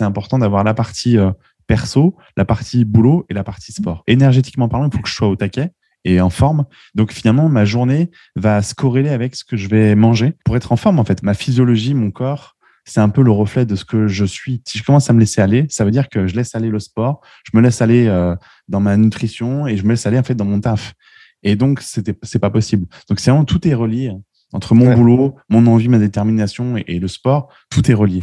c'est important d'avoir la partie euh, perso, la partie boulot et la partie sport. Énergétiquement parlant, il faut que je sois au taquet et en forme. Donc finalement, ma journée va se corréler avec ce que je vais manger pour être en forme en fait. Ma physiologie, mon corps, c'est un peu le reflet de ce que je suis. Si je commence à me laisser aller, ça veut dire que je laisse aller le sport, je me laisse aller euh, dans ma nutrition et je me laisse aller en fait dans mon taf. Et donc c'est pas possible. Donc c'est vraiment tout est relié entre mon boulot, mon envie, ma détermination et le sport, tout est relié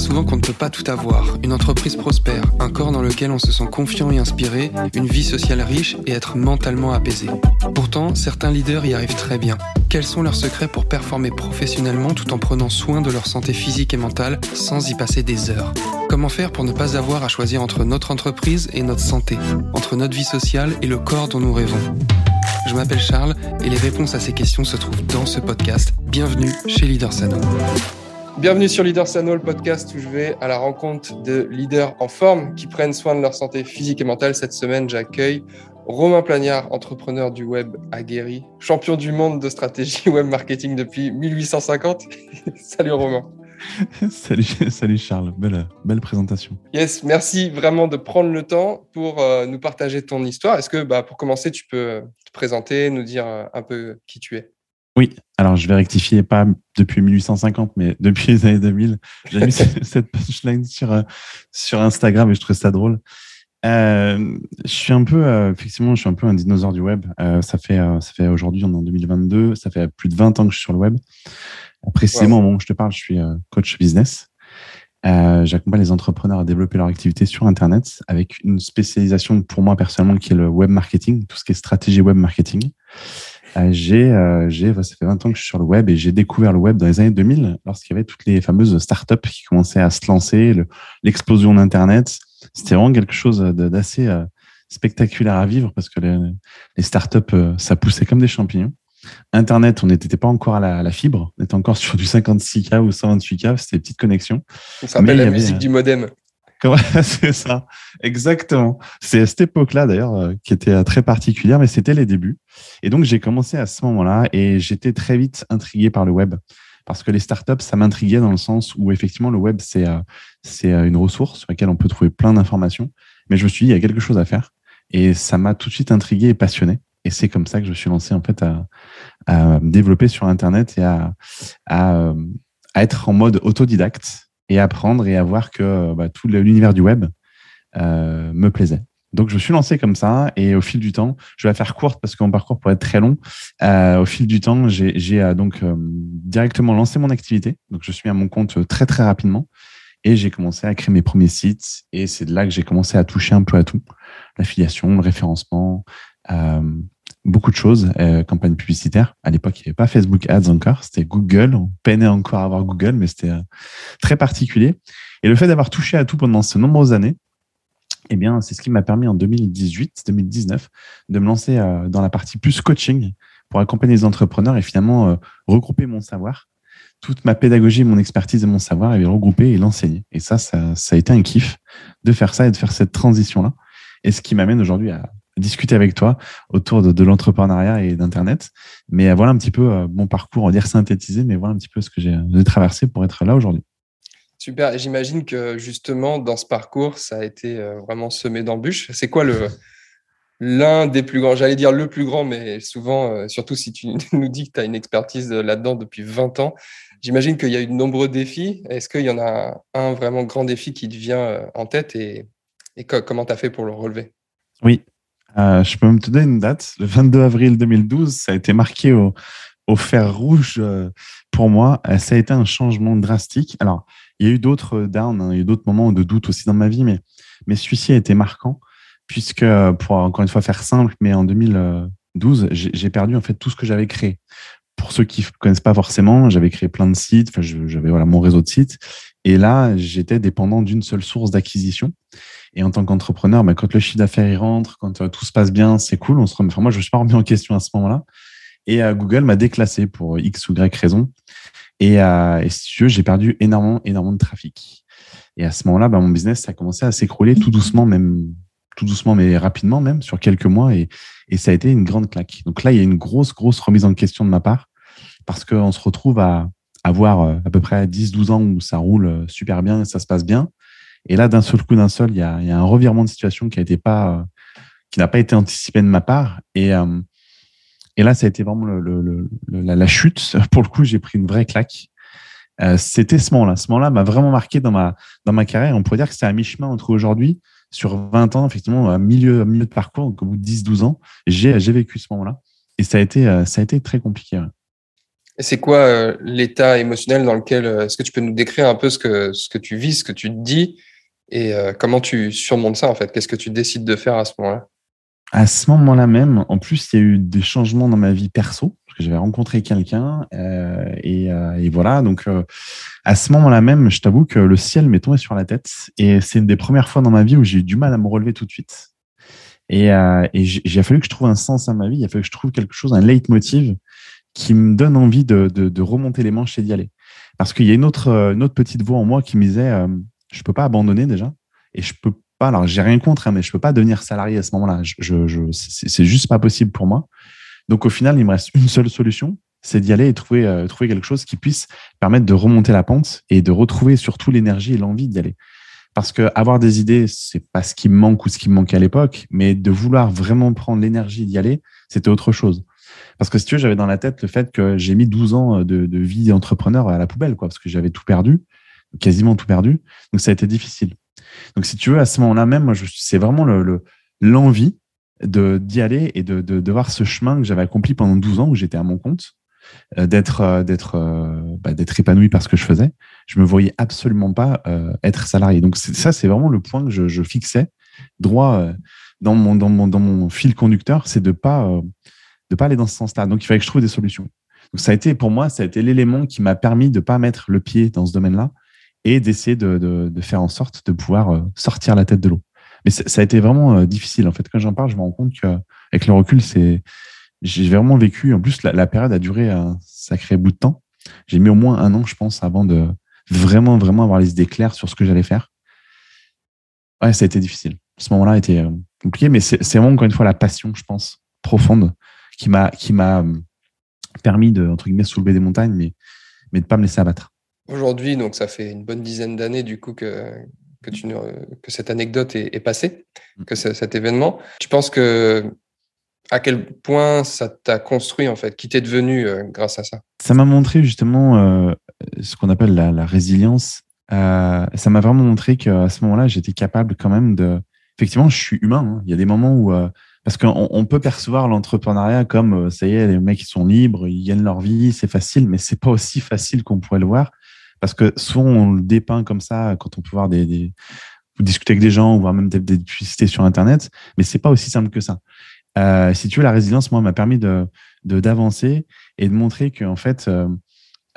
souvent qu'on ne peut pas tout avoir. Une entreprise prospère, un corps dans lequel on se sent confiant et inspiré, une vie sociale riche et être mentalement apaisé. Pourtant, certains leaders y arrivent très bien. Quels sont leurs secrets pour performer professionnellement tout en prenant soin de leur santé physique et mentale sans y passer des heures? Comment faire pour ne pas avoir à choisir entre notre entreprise et notre santé, entre notre vie sociale et le corps dont nous rêvons? Je m'appelle Charles et les réponses à ces questions se trouvent dans ce podcast. Bienvenue chez Leader Sano. Bienvenue sur Leader Sano, le podcast où je vais à la rencontre de leaders en forme qui prennent soin de leur santé physique et mentale. Cette semaine, j'accueille Romain Plagnard, entrepreneur du web aguerri, champion du monde de stratégie web marketing depuis 1850. salut Romain. salut, salut Charles, belle, belle présentation. Yes, merci vraiment de prendre le temps pour euh, nous partager ton histoire. Est-ce que bah, pour commencer, tu peux te présenter, nous dire euh, un peu qui tu es? Oui, alors je vais rectifier, pas depuis 1850, mais depuis les années 2000. J'ai mis cette punchline sur, euh, sur Instagram et je trouve ça drôle. Euh, je suis un peu, euh, effectivement, je suis un peu un dinosaure du web. ça fait, ça fait aujourd'hui, on est en 2022, ça fait plus de 20 ans que je suis sur le web. Précisément, au moment où je te parle, je suis coach business. J'accompagne les entrepreneurs à développer leur activité sur Internet avec une spécialisation pour moi personnellement qui est le web marketing, tout ce qui est stratégie web marketing. Euh, j'ai, euh, j'ai, ça fait 20 ans que je suis sur le web et j'ai découvert le web dans les années 2000 lorsqu'il y avait toutes les fameuses startups qui commençaient à se lancer, l'explosion d'Internet. C'était vraiment quelque chose d'assez euh, spectaculaire à vivre parce que les, les startups, ça poussait comme des champignons. Internet, on n'était pas encore à la, fibre, on était encore sur du 56K ou 128K, c'était des petites connexions. Ça s'appelle la musique du modem. c'est ça, exactement. C'est à cette époque-là d'ailleurs euh, qui était euh, très particulière, mais c'était les débuts. Et donc j'ai commencé à ce moment-là et j'étais très vite intrigué par le web parce que les startups, ça m'intriguait dans le sens où effectivement le web c'est euh, c'est une ressource sur laquelle on peut trouver plein d'informations. Mais je me suis dit il y a quelque chose à faire et ça m'a tout de suite intrigué et passionné. Et c'est comme ça que je me suis lancé en fait à, à développer sur Internet et à, à, à être en mode autodidacte et apprendre et à voir que bah, tout l'univers du web euh, me plaisait. Donc, je me suis lancé comme ça et au fil du temps, je vais la faire courte parce que mon parcours pourrait être très long. Euh, au fil du temps, j'ai euh, donc directement lancé mon activité. Donc, je suis à mon compte très, très rapidement et j'ai commencé à créer mes premiers sites. Et c'est de là que j'ai commencé à toucher un peu à tout. L'affiliation, le référencement, beaucoup de choses, euh, campagne publicitaire. À l'époque, il n'y avait pas Facebook Ads encore, c'était Google. On peinait encore à avoir Google, mais c'était euh, très particulier. Et le fait d'avoir touché à tout pendant ces nombreuses années, eh bien, c'est ce qui m'a permis en 2018, 2019, de me lancer euh, dans la partie plus coaching pour accompagner les entrepreneurs et finalement euh, regrouper mon savoir. Toute ma pédagogie, mon expertise et mon savoir, et regrouper et l'enseigner. Et ça, ça a été un kiff de faire ça et de faire cette transition-là. Et ce qui m'amène aujourd'hui à discuter avec toi autour de, l'entrepreneuriat et d'Internet. Mais voilà un petit peu euh, mon parcours, on va dire synthétisé, mais voilà un petit peu ce que j'ai traversé pour être là aujourd'hui. Super. Et j'imagine que justement, dans ce parcours, ça a été euh, vraiment semé d'embûches. C'est quoi le l'un des plus grands, j'allais dire le plus grand, mais souvent, euh, surtout si tu nous dis que tu as une expertise là-dedans depuis 20 ans, j'imagine qu'il y a eu de nombreux défis. Est-ce qu'il y en a un vraiment grand défi qui te vient en tête et, et comment tu as fait pour le relever? Oui, euh, je peux même te donner une date. Le 22 avril 2012, ça a été marqué au, au fer rouge euh, pour moi. Euh, ça a été un changement drastique. Alors, il y a eu d'autres downs, hein, il y a eu d'autres moments de doute aussi dans ma vie, mais, mais celui-ci a été marquant puisque, pour encore une fois faire simple, mais en 2012, j'ai perdu en fait tout ce que j'avais créé. Pour ceux qui ne connaissent pas forcément, j'avais créé plein de sites, j'avais voilà, mon réseau de sites. Et là, j'étais dépendant d'une seule source d'acquisition. Et en tant qu'entrepreneur, bah, quand le chiffre d'affaires il rentre, quand euh, tout se passe bien, c'est cool. On se remet... enfin, moi, je me suis pas remis en question à ce moment-là. Et euh, Google m'a déclassé pour X ou Y raison. Et, euh, si tu veux, j'ai perdu énormément, énormément de trafic. Et à ce moment-là, bah, mon business a commencé à s'écrouler tout doucement, même tout doucement, mais rapidement même, sur quelques mois. Et, et ça a été une grande claque. Donc là, il y a une grosse, grosse remise en question de ma part parce qu'on se retrouve à, avoir à peu près 10-12 ans où ça roule super bien, ça se passe bien. Et là, d'un seul coup, d'un seul, il y a, un revirement de situation pas, qui n'a pas été anticipé de ma part. Et, et là, ça a été vraiment la, chute. Pour le coup, j'ai pris une vraie claque. Euh, c'était ce moment-là. Ce moment-là m'a vraiment marqué dans ma, carrière. On pourrait dire que c'est à mi-chemin entre aujourd'hui, sur 20 ans, effectivement, à milieu, de parcours, donc au bout de 10-12 ans, j'ai vécu ce moment-là. Et ça a été, euh, très compliqué. C'est quoi euh, l'état émotionnel dans lequel. Est-ce que tu peux nous décrire un peu ce que, ce que tu vis, ce que tu te dis? Et comment tu surmontes ça en fait? Qu'est-ce que tu décides de faire à ce moment-là? À ce moment-là même, en plus, il y a eu des changements dans ma vie perso j'avais rencontré quelqu'un euh, euh, et, voilà. Donc euh, à ce moment-là même, je t'avoue que le ciel m'est tombé sur la tête et c'est une des premières fois dans ma vie où j'ai eu du mal à me relever tout de suite. Et, et j'ai fallu que je trouve un sens à ma vie. Il a fallu que je trouve quelque chose, un leitmotiv qui me donne envie de, de, remonter les manches et d'y aller. Parce qu'il y a une autre, une autre petite voix en moi qui me disait je peux pas abandonner déjà et je peux pas. Alors j'ai rien contre, hein, mais je peux pas devenir salarié à ce moment-là. Je, je, c'est juste pas possible pour moi. Donc au final, il me reste une seule solution, c'est d'y aller et trouver, euh, trouver quelque chose qui puisse permettre de remonter la pente et de retrouver surtout l'énergie et l'envie d'y aller. Parce que avoir des idées, c'est pas ce qui me manque ou ce qui me manquait à l'époque, mais de vouloir vraiment prendre l'énergie d'y aller, c'était autre chose. Parce que si tu veux, j'avais dans la tête le fait que j'ai mis 12 ans de, de vie d'entrepreneur à la poubelle, quoi, parce que j'avais tout perdu, quasiment tout perdu. Donc ça a été difficile. Donc si tu veux, à ce moment-là même, moi, c'est vraiment l'envie le, de d'y aller et de, de, de, voir ce chemin que j'avais accompli pendant 12 ans où j'étais à mon compte, euh, d'être euh, d'être euh, bah, d'être épanoui par ce que je faisais. Je me voyais absolument pas être salarié. Donc ça, c'est vraiment le point que je, je fixais droit dans mon dans mon dans mon fil conducteur, c'est de pas de pas aller dans ce sens-là. Donc il fallait que je trouve des solutions. Donc ça a été pour moi, ça a été l'élément qui m'a permis de pas mettre le pied dans ce domaine-là et d'essayer de, faire en sorte de pouvoir sortir la tête de l'eau. Mais ça a été vraiment euh, difficile. En fait, quand j'en parle, je me rends compte qu'avec le recul, c'est j'ai vraiment vécu. En plus, la, période a duré un sacré bout de temps. J'ai mis au moins un an, je pense, avant de vraiment, avoir les idées claires sur ce que j'allais faire. Ouais, ça a été difficile. Ce moment-là a été euh, compliqué, mais c'est vraiment, encore une fois, la passion, je pense, profonde, qui m'a euh, permis de, entre guillemets, soulever des montagnes, mais, mais de ne pas me laisser abattre. Aujourd'hui, donc ça fait une bonne dizaine d'années, du coup, que, que, tu, que cette anecdote est, passée, mm. que cet événement. Tu penses que à quel point ça t'a construit en fait Qui t'es devenu euh, grâce à ça? Ça m'a montré justement euh, ce qu'on appelle la, résilience. Euh, ça m'a vraiment montré qu'à ce moment-là, j'étais capable quand même de. Effectivement, je suis humain. Hein. Il y a des moments où parce qu'on on peut percevoir l'entrepreneuriat comme ça y est, les mecs ils sont libres, ils gagnent leur vie, c'est facile, mais c'est pas aussi facile qu'on pourrait le voir. Parce que souvent, on le dépeint comme ça quand on peut voir des, discuter avec des gens, ou voir même des, des publicités sur Internet, mais c'est pas aussi simple que ça. Euh, si tu veux, la résilience, moi, m'a permis de d'avancer et de montrer que, en fait, euh,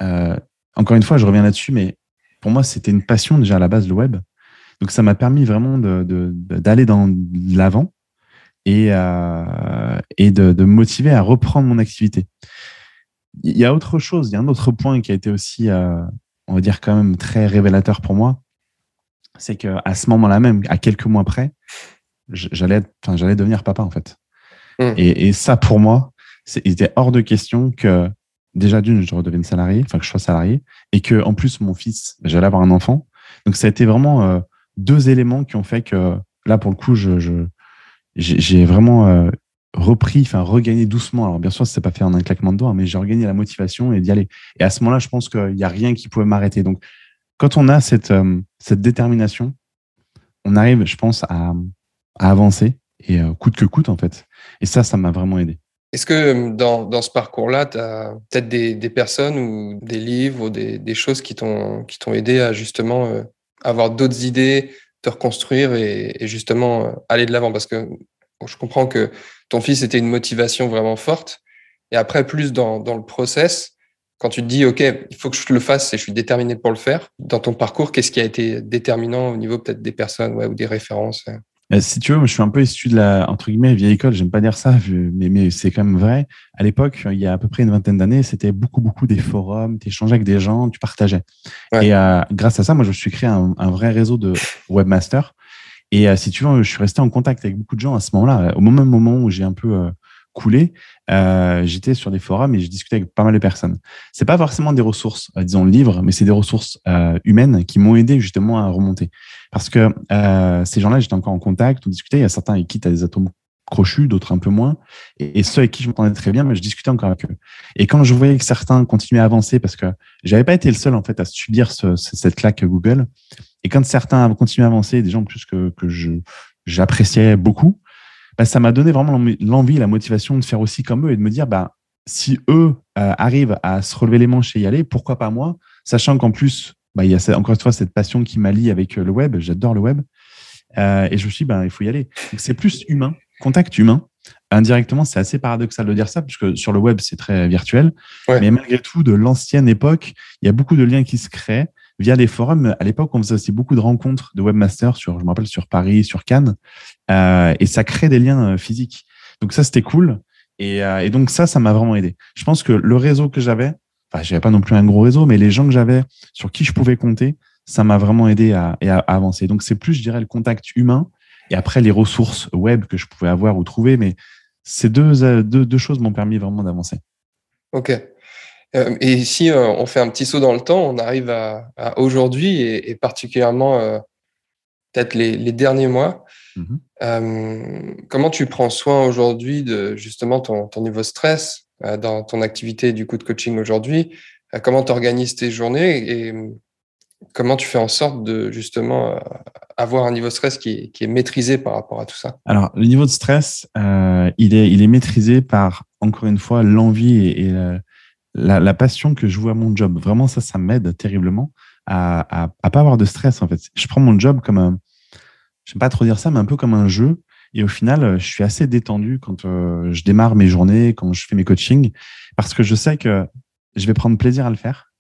euh, encore une fois, je reviens là-dessus, mais pour moi, c'était une passion déjà à la base, le web. Donc, ça m'a permis vraiment d'aller de, dans l'avant et, et de, de me motiver à reprendre mon activité. Il y a autre chose, il y a un autre point qui a été aussi on va dire quand même très révélateur pour moi, c'est que à ce moment-là même, à quelques mois près, j'allais, enfin, j'allais devenir papa en fait. Mmh. Et, ça pour moi, il était hors de question que déjà d'une, je redevienne salarié, enfin que je sois salarié, et que en plus mon fils, j'allais avoir un enfant. Donc ça a été vraiment euh, deux éléments qui ont fait que là pour le coup, je, j'ai vraiment euh, repris, enfin regagné doucement. Alors bien sûr, ça s'est pas fait en un claquement de doigts, mais j'ai regagné la motivation et d'y aller. Et à ce moment-là, je pense qu'il n'y a rien qui pouvait m'arrêter. Donc, quand on a cette, euh, cette détermination, on arrive, je pense, à, à avancer et euh, coûte que coûte en fait. Et ça, ça m'a vraiment aidé. Est-ce que euh, dans, dans ce parcours-là, tu as peut-être des, des, personnes ou des livres ou des, des choses qui t'ont aidé à justement avoir d'autres idées, te reconstruire et justement aller de l'avant? Parce que je comprends que ton fils était une motivation vraiment forte. Et après, plus dans, dans, le process, quand tu te dis, OK, il faut que je le fasse et je suis déterminé pour le faire, dans ton parcours, qu'est-ce qui a été déterminant au niveau peut-être des personnes ouais, ou des références euh, Si tu veux, je suis un peu issu de la entre guillemets, vieille école, j'aime pas dire ça, mais, mais c'est quand même vrai. À l'époque, il y a à peu près une vingtaine d'années, c'était beaucoup, beaucoup des forums, tu échangeais avec des gens, tu partageais. Et euh, grâce à ça, moi, je me suis créé un, un vrai réseau de webmasters et euh, si tu veux, je suis resté en contact avec beaucoup de gens à ce moment-là, au même moment où j'ai un peu, euh, coulé, euh, j'étais sur des forums et je discutais avec pas mal de personnes. C'est pas forcément des ressources, euh, disons livres, mais c'est des ressources euh, humaines qui m'ont aidé justement à remonter. Parce que euh, ces gens-là, j'étais encore en contact, on discutait. Il y a certains qui tu des atomes crochus, d'autres un peu moins. Et, ceux avec qui je m'entendais très bien, mais je discutais encore avec eux. Et quand je voyais que certains continuaient à avancer, parce que j'avais pas été le seul en fait à subir ce, cette claque Google. Et quand certains continuaient à avancer, des gens plus que, que j'appréciais beaucoup, bah, ça m'a donné vraiment l'envie, la motivation de faire aussi comme eux et de me dire, bah, si eux euh, arrivent à se relever les manches et y aller, pourquoi pas moi? Sachant qu'en plus, bah, il y a encore une fois cette passion qui m'allie avec euh, le web. J'adore le web. Euh, et je me suis dit, bah, il faut y aller. c'est plus humain, contact humain. Indirectement, c'est assez paradoxal de dire ça, puisque sur le web, c'est très virtuel. Ouais. Mais malgré tout, de l'ancienne époque, il y a beaucoup de liens qui se créent via les forums. À l'époque, on faisait aussi beaucoup de rencontres de webmasters sur, je me rappelle, sur Paris, sur Cannes, euh, et ça crée des liens euh, physiques. Donc ça, c'était cool. Et, euh, et, donc ça, ça m'a vraiment aidé. Je pense que le réseau que j'avais, enfin, j'avais pas non plus un gros réseau, mais les gens que j'avais, sur qui je pouvais compter, ça m'a vraiment aidé à, à, à avancer. Donc c'est plus, je dirais, le contact humain et après les ressources web que je pouvais avoir ou trouver. Mais ces deux, deux, deux choses m'ont permis vraiment d'avancer. Ok. Euh, et si euh, on fait un petit saut dans le temps, on arrive à, à aujourd'hui et, et, particulièrement euh, peut-être les, les, derniers mois. Euh, comment tu prends soin aujourd'hui de justement ton, ton niveau stress dans ton activité du coup de coaching aujourd'hui? Comment tu organises tes journées et comment tu fais en sorte de justement avoir un niveau de stress qui est, maîtrisé par rapport à tout ça? Alors, le niveau de stress, il, est, il est maîtrisé par, encore une fois, l'envie et, la, passion que je vois à mon job. Vraiment, ça, ça m'aide terriblement à, à, à, pas avoir de stress, en fait. Je prends mon job comme un, j'aime pas trop dire ça, mais un peu comme un jeu. Et au final, je suis assez détendu quand euh, je démarre mes journées, quand je fais mes coachings, parce que je sais que je vais prendre plaisir à le faire.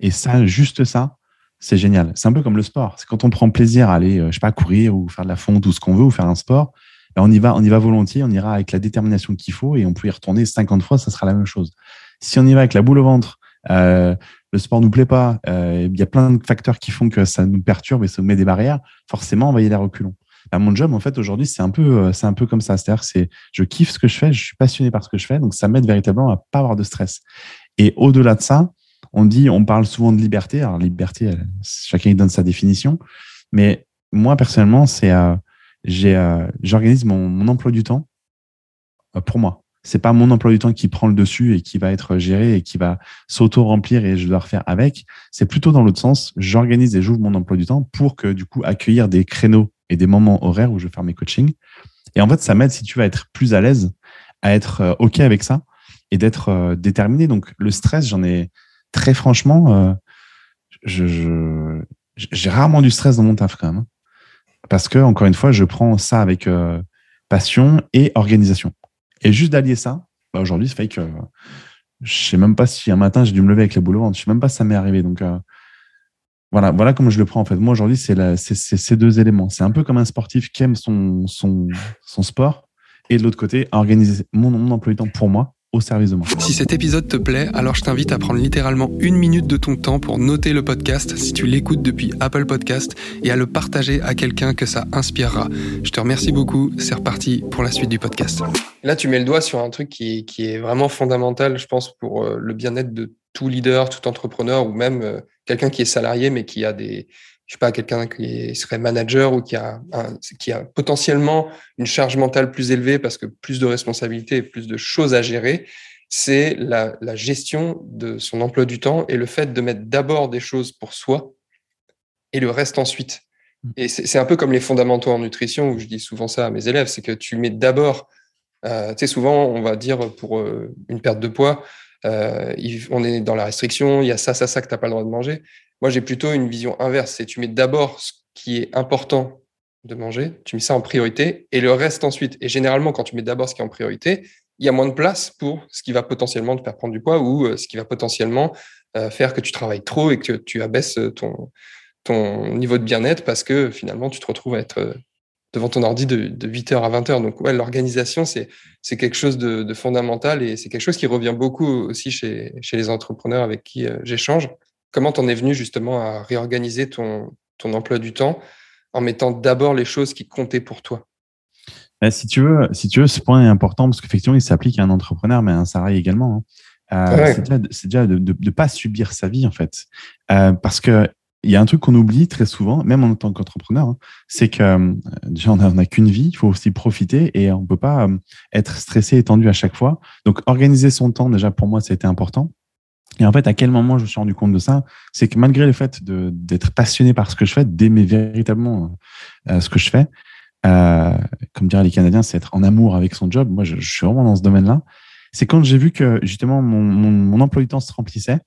Et ça, juste ça, c'est génial. C'est un peu comme le sport. C'est quand on prend plaisir à aller, euh, je sais pas, courir ou faire de la fonte ou ce qu'on veut ou faire un sport, ben on y va, on y va volontiers, on ira avec la détermination qu'il faut et on peut y retourner 50 fois, ça sera la même chose. Si on y va avec la boule au ventre, euh, le sport nous plaît pas, euh, il y a plein de facteurs qui font que ça nous perturbe et ça nous met des barrières, forcément, on va y aller à reculons. Bah, mon job, en fait, aujourd'hui, c'est un peu, c'est un peu comme ça. C'est-à-dire, c'est, je kiffe ce que je fais, je suis passionné par ce que je fais, donc ça m'aide véritablement à pas avoir de stress. Et au-delà de ça, on dit, on parle souvent de liberté. Alors, liberté, chacun y donne sa définition. Mais moi, personnellement, c'est, euh, euh, j'organise mon, emploi du temps pour moi c'est pas mon emploi du temps qui prend le dessus et qui va être géré et qui va s'auto-remplir et je dois refaire avec. C'est plutôt dans l'autre sens. J'organise et j'ouvre mon emploi du temps pour que, du coup, accueillir des créneaux et des moments horaires où je vais faire mes coachings. Et en fait, ça m'aide, si tu vas être plus à l'aise, à être euh, OK avec ça et d'être euh, déterminé. Donc, le stress, j'en ai très franchement, euh, je, j'ai rarement du stress dans mon taf quand même. Hein. Parce que, encore une fois, je prends ça avec passion et organisation. Et juste d'allier ça, bah aujourd'hui, ça fait que je sais même pas si un matin j'ai dû me lever avec la boule au ventre. Je sais même pas si ça m'est arrivé. Donc euh, voilà, voilà comment je le prends en fait. Moi aujourd'hui, c'est ces deux éléments. C'est un peu comme un sportif qui aime son, son, son sport et de l'autre côté, organiser mon, mon emploi du temps pour moi au service de moi. Si cet épisode te plaît, alors je t'invite à prendre littéralement une minute de ton temps pour noter le podcast si tu l'écoutes depuis Apple Podcast et à le partager à quelqu'un que ça inspirera. Je te remercie beaucoup. C'est reparti pour la suite du podcast. Là, tu mets le doigt sur un truc qui, qui est vraiment fondamental, je pense, pour euh, le bien-être de tout leader, tout entrepreneur ou même euh, quelqu'un qui est salarié mais qui a des, je sais pas, quelqu'un qui serait manager ou qui a, un, qui a potentiellement une charge mentale plus élevée parce que plus de responsabilités et plus de choses à gérer, c'est la, la, gestion de son emploi du temps et le fait de mettre d'abord des choses pour soi et le reste ensuite. Mmh. Et c'est un peu comme les fondamentaux en nutrition où je dis souvent ça à mes élèves, c'est que tu mets d'abord, euh, tu sais, souvent on va dire pour euh, une perte de poids, euh, on est dans la restriction, il y a ça, ça, ça que tu n'as pas le droit de manger. Moi, j'ai plutôt une vision inverse. C'est tu mets d'abord ce qui est important de manger, tu mets ça en priorité et le reste ensuite. Et généralement, quand tu mets d'abord ce qui est en priorité, il y a moins de place pour ce qui va potentiellement te faire prendre du poids ou euh, ce qui va potentiellement euh, faire que tu travailles trop et que tu abaisses ton, ton niveau de bien-être parce que finalement, tu te retrouves à être euh, devant ton ordi de, de 8h à 20h. Donc, ouais, l'organisation, c'est, c'est quelque chose de, de fondamental et c'est quelque chose qui revient beaucoup aussi chez, chez les entrepreneurs avec qui j'échange. Comment t'en es venu justement à réorganiser ton, ton emploi du temps en mettant d'abord les choses qui comptaient pour toi? Bah, si tu veux, si tu veux, ce point est important parce qu'effectivement, il s'applique à un entrepreneur, mais à un salarié également. Hein. Euh, c'est déjà, de ne pas subir sa vie, en fait. Euh, parce que il y a un truc qu'on oublie très souvent, même en tant qu'entrepreneur, hein, c'est que euh, déjà, on n'a qu'une vie, il faut aussi profiter et on ne peut pas être stressé et tendu à chaque fois. Donc, organiser son temps, déjà, pour moi, ça a été important. Et en fait, à quel moment je me suis rendu compte de ça? C'est que malgré le fait d'être passionné par ce que je fais, d'aimer véritablement ce que je fais, euh, comme diraient les Canadiens, c'est être en amour avec son job. Moi, je, suis vraiment dans ce domaine-là. C'est quand j'ai vu que justement mon, mon, emploi du temps se remplissait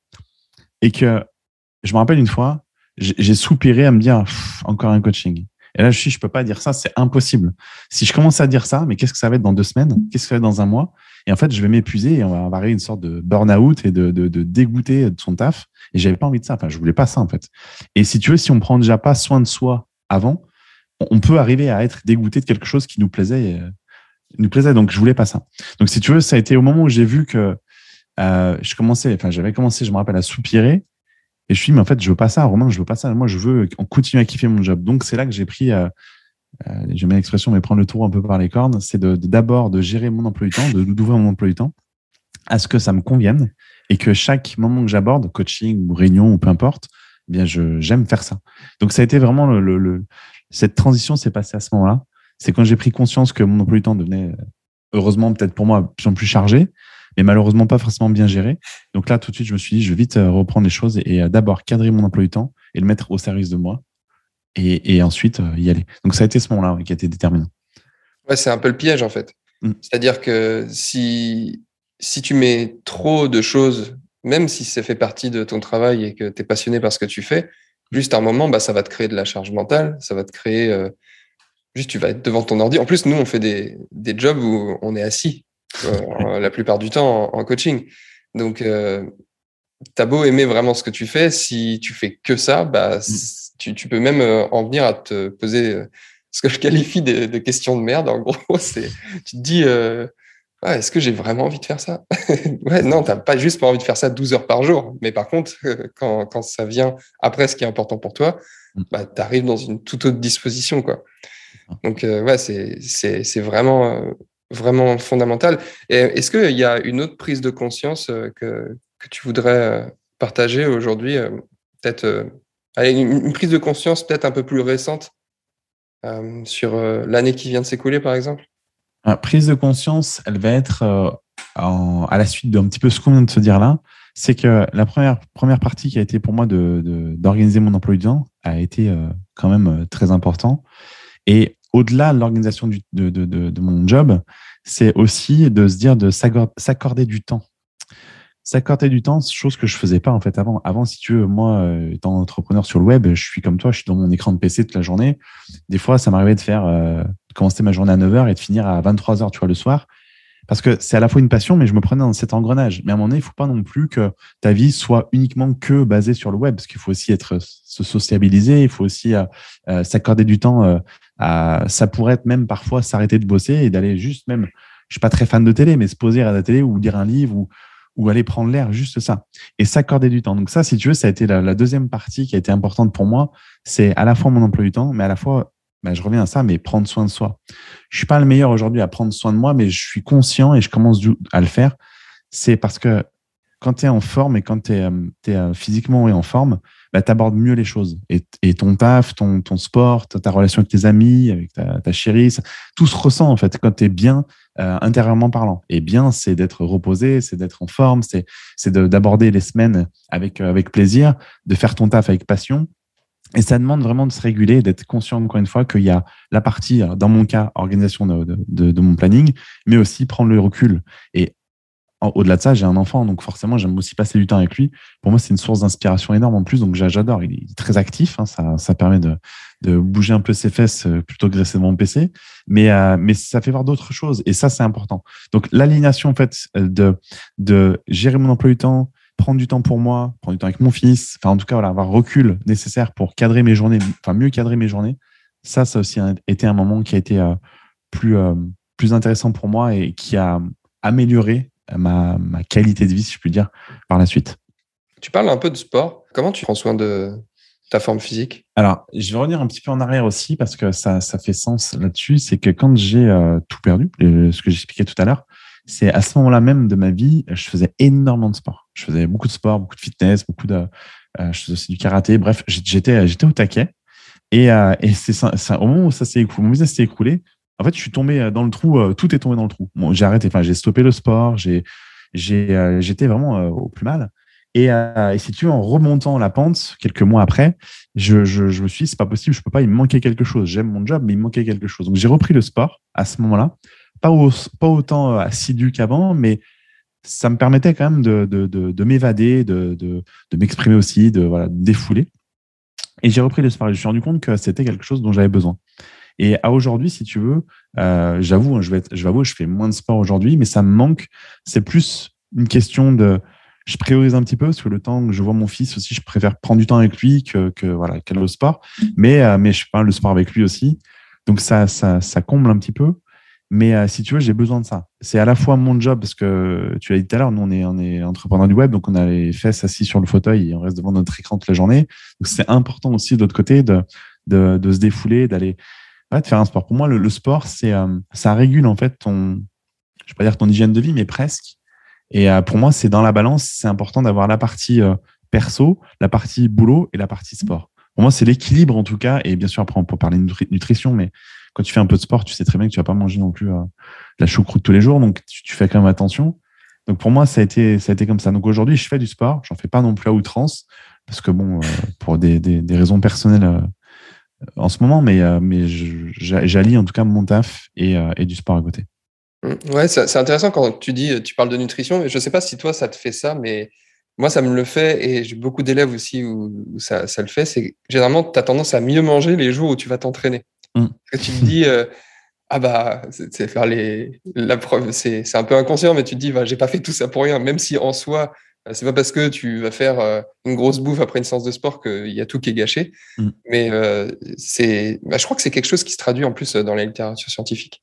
et que je me rappelle une fois, j'ai soupiré à me dire encore un coaching. Et là, je suis, je peux pas dire ça, c'est impossible. Si je commence à dire ça, mais qu'est-ce que ça va être dans deux semaines? Qu'est-ce que ça va être dans un mois? Et en fait, je vais m'épuiser et on va arriver une sorte de burn-out et de, de, de dégoûter de son taf. Et j'avais pas envie de ça. Enfin, je voulais pas ça en fait. Et si tu veux, si on prend déjà pas soin de soi avant, on peut arriver à être dégoûté de quelque chose qui nous plaisait, euh, nous plaisait. Donc, je voulais pas ça. Donc, si tu veux, ça a été au moment où j'ai vu que euh, je commençais, enfin, j'avais commencé, je me rappelle, à soupirer. Et je suis, mais en fait, je veux pas ça, Romain, je veux pas ça. Moi, je veux continuer à kiffer mon job. Donc, c'est là que j'ai pris, euh, euh, j'aime l'expression, mais prendre le tour un peu par les cornes. C'est d'abord de, gérer mon emploi du temps, d'ouvrir mon emploi du temps à ce que ça me convienne et que chaque moment que j'aborde, coaching ou réunion ou peu importe, eh bien, je, j'aime faire ça. Donc, ça a été vraiment cette transition s'est passée à ce moment-là. C'est quand j'ai pris conscience que mon emploi du temps devenait, heureusement, peut-être pour moi, plus en plus chargé, mais malheureusement pas forcément bien géré. Donc là, tout de suite, je me suis dit, je vais vite euh, reprendre les choses et, euh, d'abord cadrer mon emploi du temps et le mettre au service de moi et, ensuite euh, y aller. Donc ça a été ce moment-là qui a été déterminant. Ouais, c'est un peu le piège en fait. Mm. C'est-à-dire que si, si tu mets trop de choses, même si ça fait partie de ton travail et que tu es passionné par ce que tu fais, juste un moment, bah, ça va te créer de la charge mentale, ça va te créer. Euh, juste, tu vas être devant ton ordi. En plus, nous, on fait des, des jobs où on est assis euh, la plupart du temps en, coaching. Donc, euh, t'as beau aimer vraiment ce que tu fais, si tu fais que ça, bah, mm. Tu, tu, peux même euh, en venir à te poser ce que je qualifie de, de questions de merde. En gros, c'est tu te dis est-ce que j'ai vraiment envie de faire ça? Ouais, non, tu n'as pas juste pas envie de faire ça 12 heures par jour. Mais par contre, quand, quand ça vient après ce qui est important pour toi, mm. bah, tu arrives dans une toute autre disposition. Quoi. Donc, euh, ouais, c'est vraiment, euh, vraiment fondamental. Est-ce qu'il y a une autre prise de conscience euh, que, que tu voudrais partager aujourd'hui Peut-être une, prise de conscience peut-être un peu plus récente sur l'année qui vient de s'écouler, par exemple? Prise de conscience, elle va être euh, à la suite d'un petit peu ce qu'on vient de se dire là. C'est que la première, première partie qui a été pour moi d'organiser de, mon emploi du temps a été euh, quand même euh, très important. Et au-delà de l'organisation de, de, mon job, c'est aussi de se dire de s'accorder du temps. S'accorder du temps, chose que je faisais pas en fait avant. Avant, si tu veux, moi, étant entrepreneur sur le web, je suis comme toi, je suis dans mon écran de PC toute la journée. Des fois, ça m'arrivait de faire commencer ma journée à 9h et de finir à 23h, tu vois, le soir. Parce que c'est à la fois une passion, mais je me prenais dans cet engrenage. Mais à un moment donné, il faut pas non plus que ta vie soit uniquement que basée sur le web, parce qu'il faut aussi être se sociabiliser, il faut aussi euh, euh, s'accorder du temps. Euh, à, ça pourrait être même parfois s'arrêter de bosser et d'aller juste même, je suis pas très fan de télé, mais se poser à la télé ou lire un livre ou, ou aller prendre l'air, juste ça. Et s'accorder du temps. Donc ça, si tu veux, ça a été la, deuxième partie qui a été importante pour moi. C'est à la fois mon emploi du temps, mais à la fois ben, je reviens à ça, mais prendre soin de soi. Je suis pas le meilleur aujourd'hui à prendre soin de moi, mais je suis conscient et je commence à le faire. C'est parce que quand tu es en forme et quand tu es, euh, euh, physiquement en forme, ben, tu abordes mieux les choses. Et, ton taf, ton, sport, ta relation avec tes amis, avec ta, chérie, tout se ressent en fait quand tu es bien euh, intérieurement parlant. Et bien, c'est d'être reposé, c'est d'être en forme, c'est d'aborder les semaines avec, avec plaisir, de faire ton taf avec passion et ça demande vraiment de se réguler, d'être conscient encore une fois qu'il y a la partie, euh, dans mon cas, organisation de, de, mon planning, mais aussi prendre le recul. Et au-delà de ça, j'ai un enfant, donc forcément, j'aime aussi passer du temps avec lui. Pour moi, c'est une source d'inspiration énorme en plus, donc j'adore. Il est très actif, hein, ça, ça permet de, de bouger un peu ses fesses euh, plutôt que de rester devant mon PC, mais, euh, mais ça fait voir d'autres choses, et ça, c'est important. Donc l'alignation en fait de, de gérer mon emploi du temps, prendre du temps pour moi, prendre du temps avec mon fils, enfin en tout cas voilà, avoir recul nécessaire pour cadrer mes journées, enfin mieux cadrer mes journées. Ça, ça a aussi été un moment qui a été euh, plus, euh, plus intéressant pour moi et qui a amélioré ma, ma, qualité de vie, si je puis dire, par la suite. Tu parles un peu de sport. Comment tu prends soin de, ta forme physique? Alors, je vais revenir un petit peu en arrière aussi parce que ça, ça fait sens là-dessus. C'est que quand j'ai tout perdu, ce que j'expliquais tout à l'heure, c'est à ce moment-là même de ma vie, je faisais énormément de sport. Je faisais beaucoup de sport, beaucoup de fitness, beaucoup de, je faisais aussi du karaté. Bref, j'étais, j'étais au taquet. Et, et c'est ça, au moment où ça s'est écoulé, mon business s'est écoulé, en fait, je suis tombé dans le trou, tout est tombé dans le trou. Bon, j'ai arrêté, enfin, j'ai stoppé le sport, j'ai, j'ai, j'étais vraiment au plus mal. Et, et, si tu veux, en remontant la pente, quelques mois après, je, je, je me suis dit, c'est pas possible, je peux pas, il me manquait quelque chose. J'aime mon job, mais il me manquait quelque chose. Donc, j'ai repris le sport à ce moment-là pas, pas autant euh, assidu qu'avant, mais ça me permettait quand même de, de, de, m'évader, de, de, m'exprimer aussi, de voilà, défouler. Et j'ai repris le sport. Je me suis rendu compte que c'était quelque chose dont j'avais besoin. Et à aujourd'hui, si tu veux, euh, j'avoue, hein, je vais, je vais avouer, je fais moins de sport aujourd'hui, mais ça me manque. C'est plus une question de, je priorise un petit peu parce que le temps que je vois mon fils aussi, je préfère prendre du temps avec lui que, que voilà, qu'aller au sport. Mais, euh, mais je fais pas le sport avec lui aussi. Donc ça, ça, ça comble un petit peu. Mais euh, si tu veux, j'ai besoin de ça. C'est à la fois mon job, parce que tu l'as dit tout à l'heure, nous, on est, on est entrepreneur du web, donc on a les fesses assis sur le fauteuil et on reste devant notre écran toute la journée. Donc c'est important aussi de l'autre côté de, de, de, se défouler, d'aller de faire un sport. Pour moi, le, sport, c'est euh, ça régule en fait ton, je vais pas dire ton hygiène de vie, mais presque. Et euh, pour moi, c'est dans la balance, c'est important d'avoir la partie perso, la partie boulot et la partie sport. Pour moi, c'est l'équilibre en tout cas. Et bien sûr, après, on peut parler de nutrition, mais quand tu fais un peu de sport, tu sais très bien que tu vas pas manger non plus euh, la choucroute tous les jours, donc tu, fais quand même attention. Donc pour moi, ça a été, ça a été comme ça. Donc aujourd'hui, je fais du sport, j'en fais pas non plus à outrance, parce que bon, euh, pour des, des, raisons personnelles euh, en ce moment, mais, mais j'allie en tout cas mon taf et, et du sport à côté. Mmh. Ouais, c'est intéressant quand tu dis, tu parles de nutrition. Je sais pas si toi, ça te fait ça, mais moi, ça me le fait et j'ai beaucoup d'élèves aussi où, ça, ça, le fait. C'est généralement, tu as tendance à mieux manger les jours où tu vas t'entraîner. Mm. que tu te dis, euh, ah bah, c'est faire les, la preuve, c'est un peu inconscient, mais tu te dis, bah, j'ai pas fait tout ça pour rien, même si en soi, euh, c'est pas parce que tu vas faire euh, une grosse bouffe après une séance de sport qu'il y a tout qui est gâché. Mm. Mais c'est, bah, je crois que c'est quelque chose qui se traduit en plus dans la littérature scientifique.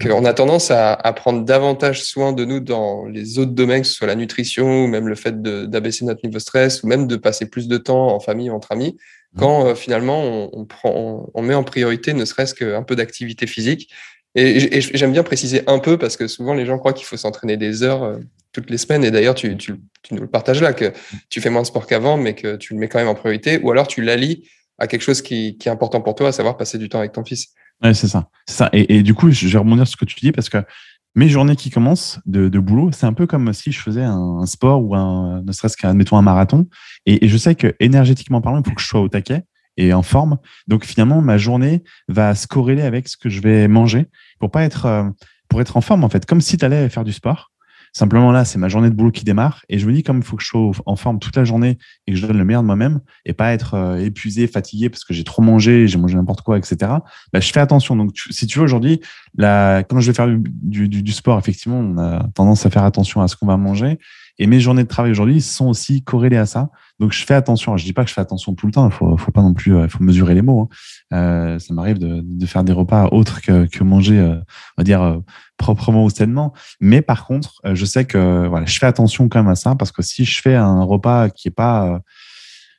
qu'on a tendance à, à, prendre davantage soin de nous dans les autres domaines, que ce soit la nutrition ou même le fait d'abaisser notre niveau de stress ou même de passer plus de temps en famille ou entre amis, quand euh, finalement on, prend, on met en priorité ne serait-ce qu'un peu d'activité physique. Et, j'aime bien préciser un peu parce que souvent les gens croient qu'il faut s'entraîner des heures euh, toutes les semaines. Et d'ailleurs, tu, nous le partages là, que tu fais moins de sport qu'avant, mais que tu le mets quand même en priorité. Ou alors tu l'allies à quelque chose qui, est important pour toi, à savoir passer du temps avec ton fils. Oui, c'est ça. ça. Et, du coup, je vais rebondir sur ce que tu dis parce que mes journées qui commencent de, boulot, c'est un peu comme si je faisais un, sport ou un, ne serait-ce qu'un, un marathon. Et, et, je sais que énergétiquement parlant, il faut que je sois au taquet et en forme. Donc finalement, ma journée va se corréler avec ce que je vais manger pour pas être, euh, pour être en forme en fait, comme si tu allais faire du sport. Simplement là, c'est ma journée de boulot qui démarre et je me dis comme il faut que je sois en forme toute la journée et que je donne le meilleur de moi-même et pas être euh, épuisé, fatigué parce que j'ai trop mangé, j'ai mangé n'importe quoi, etc. Bah, je fais attention. Donc si tu veux aujourd'hui, quand je vais faire du, sport, effectivement, on a tendance à faire attention à ce qu'on va manger. Et mes journées de travail aujourd'hui sont aussi corrélées à ça. Donc je fais attention. Je dis pas que je fais attention tout le temps. Il faut, faut pas non plus, il euh, faut mesurer les mots. Hein. Euh, ça m'arrive de, de, faire des repas autres que, que manger, on va dire proprement ou sainement. Mais par contre, euh, je sais que voilà, je fais attention quand même à ça parce que si je fais un repas qui est pas, euh,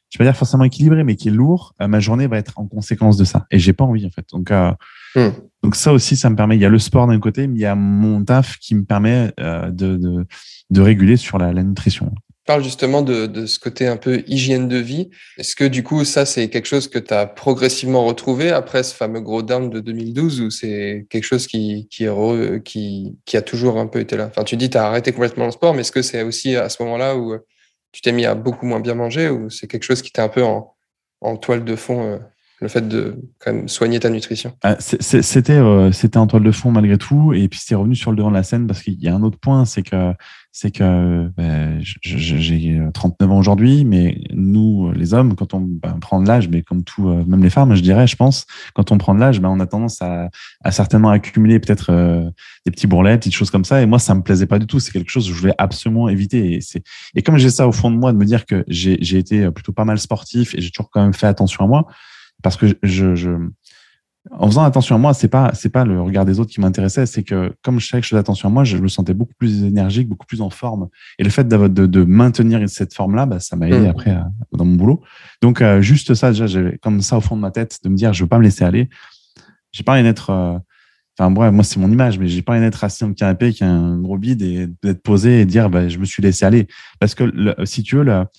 je vais pas dire forcément équilibré, mais qui est lourd, euh, ma journée va être en conséquence de ça. Et j'ai pas envie en fait. Donc, hmm. donc ça aussi, ça me permet. Il y a le sport d'un côté, mais il y a mon taf qui me permet de, de, de réguler sur la, la nutrition parle justement de, ce côté un peu hygiène de vie. Est-ce que du coup, ça, c'est quelque chose que tu as progressivement retrouvé après ce fameux gros down de 2012 ou c'est quelque chose qui, qui, a toujours un peu été là? Enfin, tu dis tu as arrêté complètement le sport, mais est-ce que c'est aussi à ce moment-là où tu t'es mis à beaucoup moins bien manger ou c'est quelque chose qui était un peu en, en toile de fond euh, le fait de quand même soigner ta nutrition? Ah, C'était euh, c'était en toile de fond malgré tout, et puis c'est revenu sur le devant de la scène parce qu'il y a un autre point, c'est que c'est que ben, j'ai 39 ans aujourd'hui, mais nous, les hommes, quand on ben, prend de l'âge, mais comme tout, euh, même les femmes, je dirais, je pense, quand on prend de l'âge, ben, on a tendance à, à certainement accumuler peut-être euh, des petits bourrelets, petites choses comme ça. Et moi, ça me plaisait pas du tout. C'est quelque chose que je voulais absolument éviter. Et, et comme j'ai ça au fond de moi, de me dire que j'ai été plutôt pas mal sportif et j'ai toujours quand même fait attention à moi, parce que je, je en faisant attention à moi, c'est pas c'est pas le regard des autres qui m'intéressait, c'est que comme je savais que je faisais attention à moi, je me sentais beaucoup plus énergique, beaucoup plus en forme. Et le fait de, de, maintenir cette forme-là, bah, ça m'a aidé mmh. après dans mon boulot. Donc euh, juste ça, déjà, j'avais comme ça au fond de ma tête de me dire, je veux pas me laisser aller. J'ai pas rien d'être. Euh, enfin bref, moi c'est mon image, mais j'ai pas rien d'être assis dans le canapé avec un gros bide et d'être posé et dire, bah, je me suis laissé aller. Parce que si tu veux, la,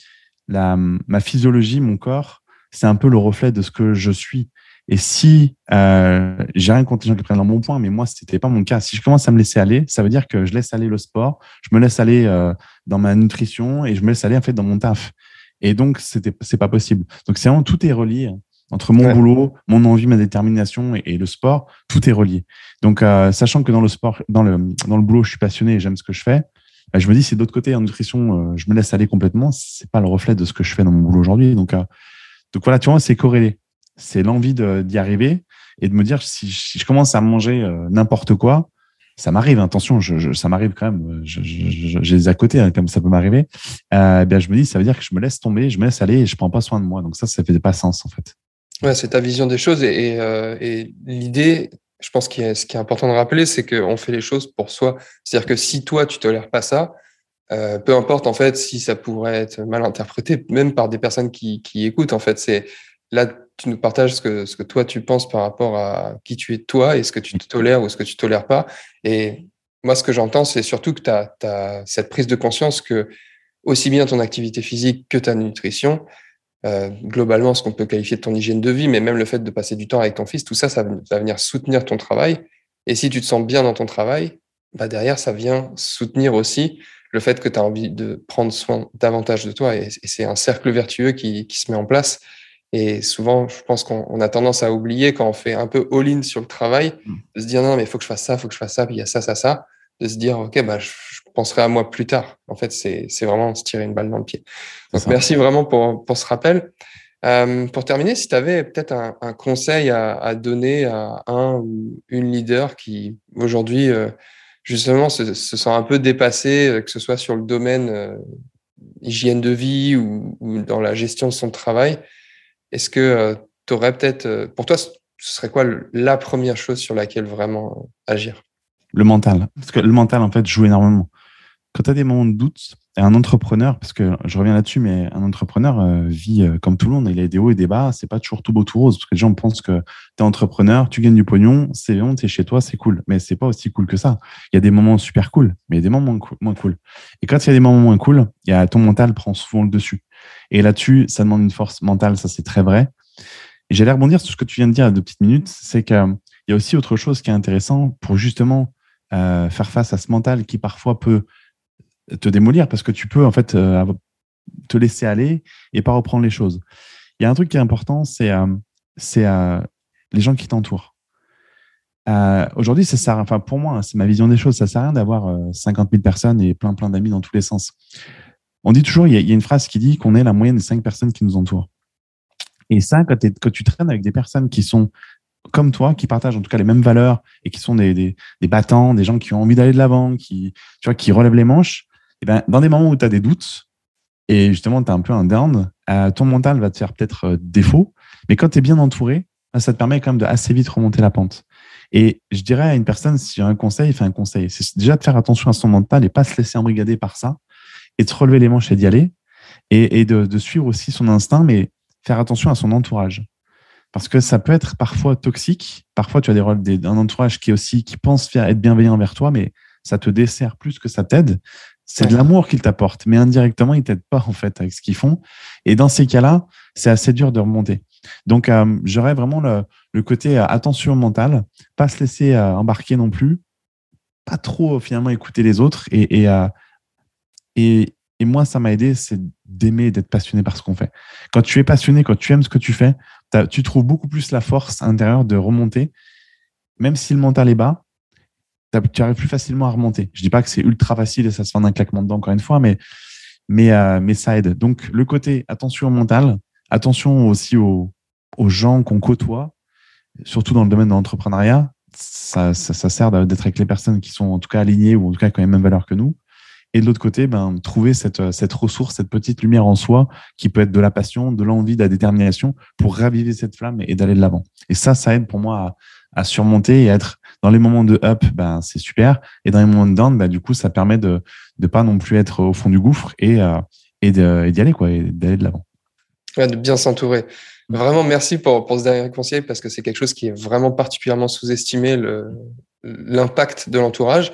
la, ma physiologie, mon corps, c'est un peu le reflet de ce que je suis. Et si euh, j'ai rien contre les gens qui prennent dans mon point, mais moi c'était pas mon cas. Si je commence à me laisser aller, ça veut dire que je laisse aller le sport, je me laisse aller euh, dans ma nutrition et je me laisse aller en fait dans mon taf. Et donc c'était c'est pas possible. Donc c'est vraiment tout est relié hein. entre mon boulot, mon envie, ma détermination et, le sport, tout est relié. Donc euh, sachant que dans le sport, dans le dans le boulot, je suis passionné et j'aime ce que je fais. Bah, je me dis c'est d'autre côté en nutrition, je me laisse aller complètement. C'est pas le reflet de ce que je fais dans mon boulot aujourd'hui. Donc donc voilà, tu vois, c'est corrélé c'est l'envie d'y arriver et de me dire si, je commence à manger euh, n'importe quoi, ça m'arrive, attention, je, ça m'arrive quand même, j'ai des à côté, hein, comme ça peut m'arriver, euh, bien je me dis, ça veut dire que je me laisse tomber, je me laisse aller et je prends pas soin de moi. Donc ça, ça fait pas sens en fait. Ouais, c'est ta vision des choses et, euh, l'idée, je pense que ce qui est important de rappeler, c'est qu'on fait les choses pour soi. C'est-à-dire que si toi, tu tolères pas ça, peu importe en fait si ça pourrait être mal interprété, même par des personnes qui, qui écoutent, en fait, c'est là, tu nous partages ce que, toi tu penses par rapport à qui tu es toi et ce que tu te tolères ou ce que tu tolères pas. Et moi, ce que j'entends, c'est surtout que tu as, cette prise de conscience que aussi bien ton activité physique que ta nutrition, euh, globalement, ce qu'on peut qualifier de ton hygiène de vie, mais même le fait de passer du temps avec ton fils, tout ça, ça va venir soutenir ton travail. Et si tu te sens bien dans ton travail, bah derrière, ça vient soutenir aussi le fait que tu as envie de prendre soin davantage de toi. Et, c'est un cercle vertueux qui, se met en place. Et souvent, je pense qu'on a tendance à oublier quand on fait un peu all-in sur le travail, mm. de se dire non, mais il faut que je fasse ça, il faut que je fasse ça, puis il y a ça, ça, ça, de se dire ok, bah, je, penserai à moi plus tard. En fait, c'est vraiment se tirer une balle dans le pied. Donc, merci vraiment pour, pour ce rappel. Euh, pour terminer, si tu avais peut-être un, un, conseil à, à, donner à un ou une leader qui aujourd'hui, euh, justement, se, se, sent un peu dépassé, euh, que ce soit sur le domaine euh, hygiène de vie ou, ou, dans la gestion de son travail, est-ce que euh, tu aurais peut-être, euh, pour toi, ce serait quoi la première chose sur laquelle vraiment euh, agir? Le mental. Parce que le mental, en fait, joue énormément. Quand tu as des moments de doute, un entrepreneur, parce que je reviens là-dessus, mais un entrepreneur vit comme tout le monde, il a des hauts et des bas, c'est pas toujours tout beau, tout rose, parce que les gens pensent que tu es entrepreneur, tu gagnes du pognon, c'est bon, tu es chez toi, c'est cool. Mais c'est pas aussi cool que ça. Il y a des moments super cool, mais il y a des moments moins cool. Et quand il y a des moments moins cool, y a, ton mental prend souvent le dessus. Et là-dessus, ça demande une force mentale, ça c'est très vrai. Et j'allais rebondir sur ce que tu viens de dire à deux petites minutes, c'est qu'il y a aussi autre chose qui est intéressant pour justement euh, faire face à ce mental qui parfois peut te démolir parce que tu peux en fait euh, te laisser aller et pas reprendre les choses. Il y a un truc qui est important, c'est euh, les gens qui t'entourent. Aujourd'hui, ça sert, enfin pour moi, hein, c'est ma vision des choses, ça sert à rien d'avoir 50 000 personnes et plein plein d'amis dans tous les sens. On dit toujours, il y, a, une phrase qui dit qu'on est la moyenne des cinq personnes qui nous entourent. Et ça, quand, tu traînes avec des personnes qui sont comme toi, qui partagent en tout cas les mêmes valeurs et qui sont des, battants, des gens qui ont envie d'aller de l'avant, qui, tu vois, qui relèvent les manches, et eh ben, dans des moments où tu as des doutes et justement tu as un peu un down, euh, ton mental va te faire peut-être euh, défaut, mais quand tu es bien entouré, bah, ça te permet quand même de assez vite remonter la pente. Et je dirais à une personne, si j'ai un conseil, fais un conseil. C'est déjà de faire attention à son mental et pas se laisser embrigader par ça et de se relever les manches et d'y aller et, de, suivre aussi son instinct, mais faire attention à son entourage. Parce que ça peut être parfois toxique. Parfois, tu as des rôles d'un entourage qui aussi qui pense faire être bienveillant envers toi, mais ça te dessert plus que ça t'aide. C'est de l'amour qu'il t'apporte, mais indirectement, ils t'aident pas en fait avec ce qu'ils font. Et dans ces cas-là, c'est assez dur de remonter. Donc, euh, j'aurais vraiment le, côté euh, attention mentale, pas se laisser euh, embarquer non plus, pas trop finalement écouter les autres et, et, et, moi, ça m'a aidé, c'est d'aimer, d'être passionné par ce qu'on fait. Quand tu es passionné, quand tu aimes ce que tu fais, tu trouves beaucoup plus la force intérieure de remonter. Même si le mental est bas, tu arrives plus facilement à remonter. Je dis pas que c'est ultra facile et ça se fait en un claquement de encore une fois, mais, mais, euh, mais ça aide. Donc, le côté attention au mental, attention aussi aux, aux gens qu'on côtoie, surtout dans le domaine de l'entrepreneuriat. Ça, ça, ça, sert d'être avec les personnes qui sont en tout cas alignées ou en tout cas qui ont les mêmes valeurs que nous et de l'autre côté, ben, trouver cette, cette ressource, cette petite lumière en soi qui peut être de la passion, de l'envie, de la détermination pour raviver cette flamme et, d'aller de l'avant. Et ça, ça aide pour moi à, à, surmonter et être dans les moments de up, ben, c'est super. Et dans les moments de down, ben, du coup, ça permet de ne pas non plus être au fond du gouffre et, euh, et d'y aller, quoi, et d'aller de l'avant. de bien s'entourer. Vraiment, merci pour, pour ce dernier conseil parce que c'est quelque chose qui est vraiment particulièrement sous-estimé, l'impact de l'entourage.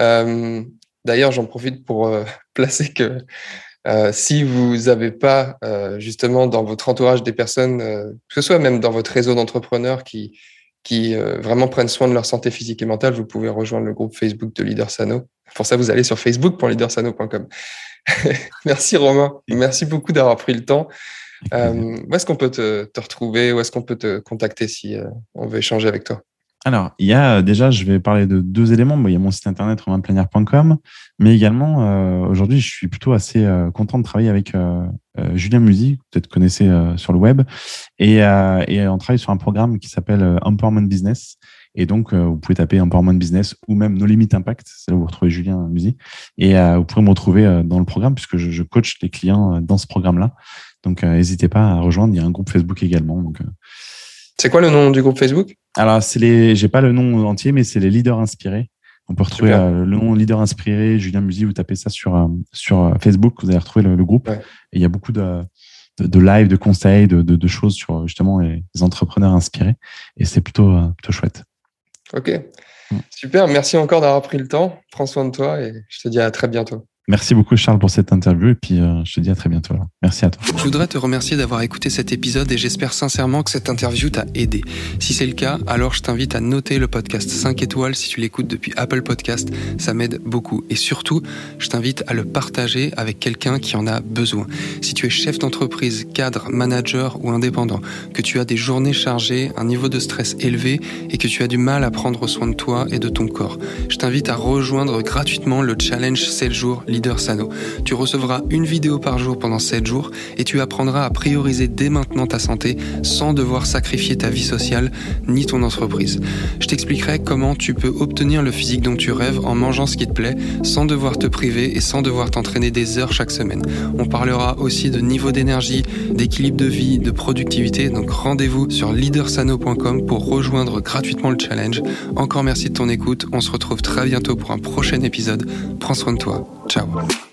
Euh, D'ailleurs, j'en profite pour euh, placer que euh, si vous n'avez pas euh, justement dans votre entourage des personnes, que ce soit même dans votre réseau d'entrepreneurs qui, qui vraiment prennent soin de leur santé physique et mentale, vous pouvez rejoindre le groupe Facebook de Leader Sano. Pour ça, vous allez sur facebook.leadersano.com. Merci Romain. Merci beaucoup d'avoir pris le temps. où est-ce qu'on peut te, te, retrouver? Où est-ce qu'on peut te contacter si on veut échanger avec toi? Alors, il y a euh, déjà, je vais parler de deux éléments. il y a mon site internet romainplanière.com, mais également, euh, aujourd'hui, je suis plutôt assez euh, content de travailler avec Julien Musy, peut-être connaissez sur le web, et, et, on travaille sur un programme qui s'appelle Empowerment Business. Et donc, vous pouvez taper Empowerment Business ou même No Limit Impact, c'est là où vous retrouvez Julien Musy. Et vous pourrez me retrouver dans le programme puisque je, je coach les clients dans ce programme-là. Donc, n'hésitez pas à rejoindre. Il y a un groupe Facebook également. Donc, c'est quoi le nom du groupe Facebook? Alors, c'est les, j'ai pas le nom entier, mais c'est les leaders inspirés. On peut retrouver euh, le nom leader inspiré, Julien Musy, vous tapez ça sur, euh, sur euh, Facebook, vous allez retrouver le, groupe. Et il y a beaucoup de, de, live, de conseils, de, de, choses sur justement les, entrepreneurs inspirés. Et c'est plutôt, plutôt chouette. Ok. Mm. Super. Merci encore d'avoir pris le temps. Prends soin de toi et je te dis à très bientôt. Merci beaucoup Charles pour cette interview et puis euh, je te dis à très bientôt. Merci à toi. Je voudrais te remercier d'avoir écouté cet épisode et j'espère sincèrement que cette interview t'a aidé. Si c'est le cas, alors je t'invite à noter le podcast 5 étoiles si tu l'écoutes depuis Apple Podcast, ça m'aide beaucoup. Et surtout, je t'invite à le partager avec quelqu'un qui en a besoin. Si tu es chef d'entreprise, cadre, manager ou indépendant, que tu as des journées chargées, un niveau de stress élevé et que tu as du mal à prendre soin de toi et de ton corps, je t'invite à rejoindre gratuitement le challenge 7 jours Leader Sano. Tu recevras une vidéo par jour pendant 7 jours et tu apprendras à prioriser dès maintenant ta santé sans devoir sacrifier ta vie sociale ni ton entreprise. Je t'expliquerai comment tu peux obtenir le physique dont tu rêves en mangeant ce qui te plaît sans devoir te priver et sans devoir t'entraîner des heures chaque semaine. On parlera aussi de niveau d'énergie, d'équilibre de vie, de productivité. Donc rendez-vous sur leadersano.com pour rejoindre gratuitement le challenge. Encore merci de ton écoute. On se retrouve très bientôt pour un prochain épisode. Prends soin de toi. Ciao.